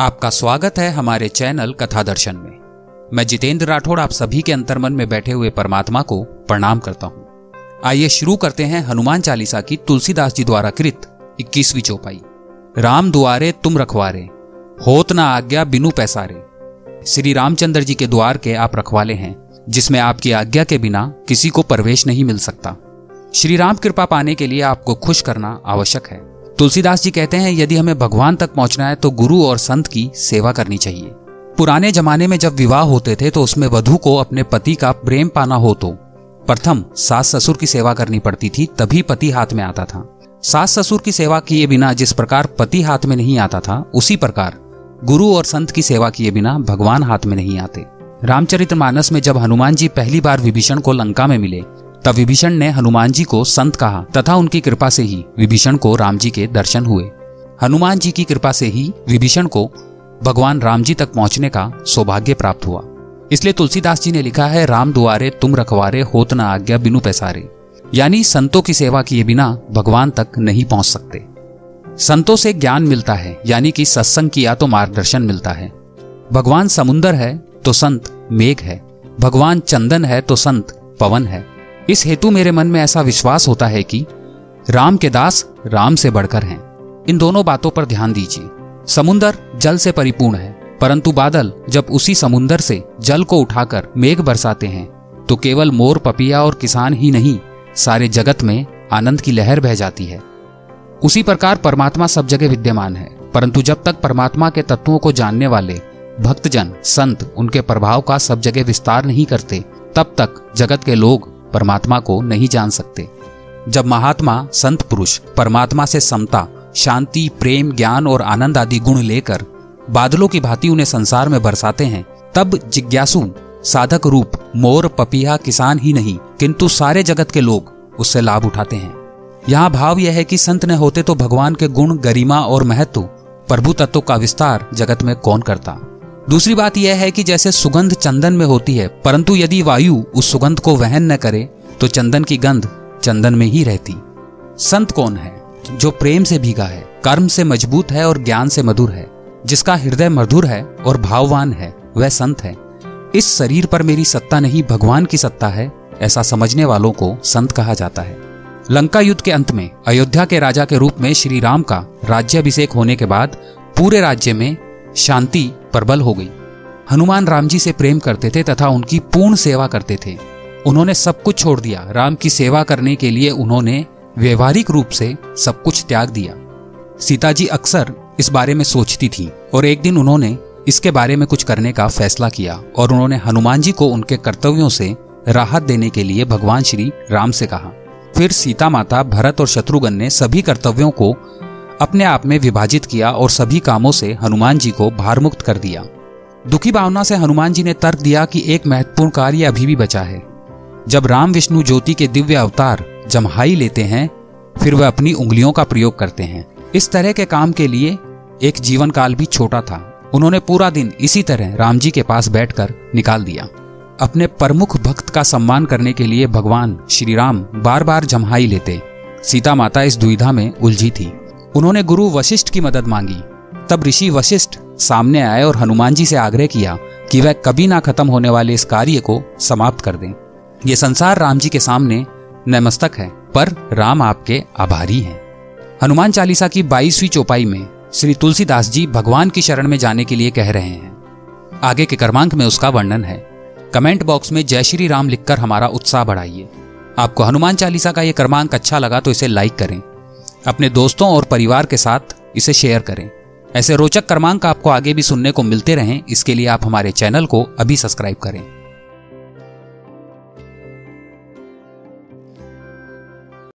आपका स्वागत है हमारे चैनल कथा दर्शन में। मैं जितेंद्र राठौड़ आप सभी के अंतर्मन में बैठे हुए परमात्मा को प्रणाम करता हूँ। आइए शुरू करते हैं हनुमान चालीसा की तुलसीदास जी द्वारा कृत इक्कीसवीं चौपाई। राम दुआरे, तुम रखवारे, होत ना आज्ञा बिनु पैसारे। श्री रामचंद्र जी के द्वार के आप रखवाले हैं, जिसमें आपकी आज्ञा के बिना किसी को प्रवेश नहीं मिल सकता। श्री राम कृपा पाने के लिए आपको खुश करना आवश्यक है। तुलसीदास जी कहते हैं, यदि हमें भगवान तक पहुँचना है तो गुरु और संत की सेवा करनी चाहिए। पुराने जमाने में जब विवाह होते थे तो उसमें वधु को अपने पति का प्रेम पाना हो तो प्रथम सास ससुर की सेवा करनी पड़ती थी, तभी पति हाथ में आता था। सास ससुर की सेवा किए बिना, जिस प्रकार पति हाथ में नहीं आता था, उसी प्रकार गुरु और संत की सेवा किए बिना भगवान हाथ में नहीं आते। रामचरित्र मानस में जब हनुमान जी पहली बार विभीषण को लंका में मिले तब विभीषण ने हनुमान जी को संत कहा, तथा उनकी कृपा से ही विभीषण को राम जी के दर्शन हुए। हनुमान जी की कृपा से ही विभीषण को भगवान राम जी तक पहुँचने का सौभाग्य प्राप्त हुआ। इसलिए तुलसीदास जी ने लिखा है, राम दुआरे, तुम रखवारे, होत न आज्ञा, बिनु पैसारे। यानी संतों की सेवा किए बिना भगवान तक नहीं पहुँच सकते। संतों से ज्ञान मिलता है, यानी कि सत्संग किया तो मार्गदर्शन मिलता है। भगवान समुन्दर है तो संत मेघ है। भगवान चंदन है तो संत पवन है। इस हेतु मेरे मन में ऐसा विश्वास होता है कि राम के दास राम से बढ़कर हैं। इन दोनों बातों पर ध्यान दीजिए। समुन्दर जल से परिपूर्ण है, परंतु बादल जब उसी समुन्दर से जल को उठाकर मेघ बरसाते हैं तो केवल मोर, पपिया और किसान ही नहीं, सारे जगत में आनंद की लहर बह जाती है। उसी प्रकार परमात्मा सब जगह विद्यमान है, परंतु जब तक परमात्मा के तत्वों को जानने वाले भक्तजन, संत, उनके प्रभाव का सब जगह विस्तार नहीं करते, तब तक जगत के लोग परमात्मा को नहीं जान सकते। जब महात्मा, संत पुरुष, परमात्मा से समता, शांति, प्रेम, ज्ञान और आनंद आदि गुण लेकर बादलों की भांति उन्हें संसार में बरसाते हैं, तब जिज्ञासु, साधक रूप, मोर, पपिया, किसान ही नहीं, किंतु सारे जगत के लोग उससे लाभ उठाते हैं। यहाँ भाव यह है कि संत न होते तो भगवान के गुण, गरिमा और महत्व प्रभु तत्व का विस्तार जगत में कौन करता? दूसरी बात यह है कि जैसे सुगंध चंदन में होती है, परंतु यदि वायु उस सुगंध को वहन न करे तो चंदन की गंध चंदन में ही रहती। संत कौन है जो प्रेम से भीगा है, कर्म से मज़बूत है और ज्ञान से मधुर है? जिसका हृदय मधुर है और भाववान है, वह संत है। इस शरीर पर मेरी सत्ता नहीं, भगवान की सत्ता है, ऐसा समझने वालों को संत कहा जाता है। लंका युद्ध के अंत में, अयोध्या के राजा के रूप में श्री राम का राज्याभिषेक होने के बाद, पूरे राज्य में शांति प्रबल हो गई। हनुमान राम जी से प्रेम करते थे तथा उनकी पूर्ण सेवा करते थे। उन्होंने सब कुछ छोड़ दिया। राम की सेवा करने के लिए उन्होंने व्यवहारिक रूप से सब कुछ त्याग दिया। सीता जी अक्सर इस बारे में सोचती थी और एक दिन उन्होंने इसके बारे में कुछ करने का फैसला किया और उन्होंने हनुमान जी को उनके कर्तव्यों से राहत देने के लिए भगवान श्री राम से कहा। फिर सीता माता, भरत और शत्रुघ्न ने सभी कर्तव्यों को अपने आप में विभाजित किया और सभी कामों से हनुमान जी को भार मुक्त कर दिया। दुखी भावना से हनुमान जी ने तर्क दिया कि एक महत्वपूर्ण कार्य अभी भी बचा है। जब राम विष्णु ज्योति के दिव्य अवतार जमहाई लेते हैं, फिर वह अपनी उंगलियों का प्रयोग करते हैं। इस तरह के काम के लिए एक जीवन काल भी छोटा था। उन्होंने पूरा दिन इसी तरह राम जी के पास बैठकर निकाल दिया। अपने प्रमुख भक्त का सम्मान करने के लिए भगवान श्री राम बार बार जमहाई लेते। सीता माता इस दुविधा में उलझी थी। उन्होंने गुरु वशिष्ठ की मदद मांगी। तब ऋषि वशिष्ठ सामने आए और हनुमान जी से आग्रह किया कि वह कभी ना खत्म होने वाले इस कार्य को समाप्त कर दें। ये संसार राम जी के सामने नमस्तक है, पर राम आपके आभारी हैं। हनुमान चालीसा की बाईसवीं चौपाई में श्री तुलसीदास जी भगवान की शरण में जाने के लिए कह रहे हैं। आगे के क्रमांक में उसका वर्णन है। कमेंट बॉक्स में जय श्री राम लिखकर हमारा उत्साह बढ़ाइए। आपको हनुमान चालीसा का यह क्रमांक अच्छा लगा तो इसे लाइक करें। अपने दोस्तों और परिवार के साथ इसे शेयर करें। ऐसे रोचक क्रमांक आपको आगे भी सुनने को मिलते रहें। इसके लिए आप हमारे चैनल को अभी सब्सक्राइब करें।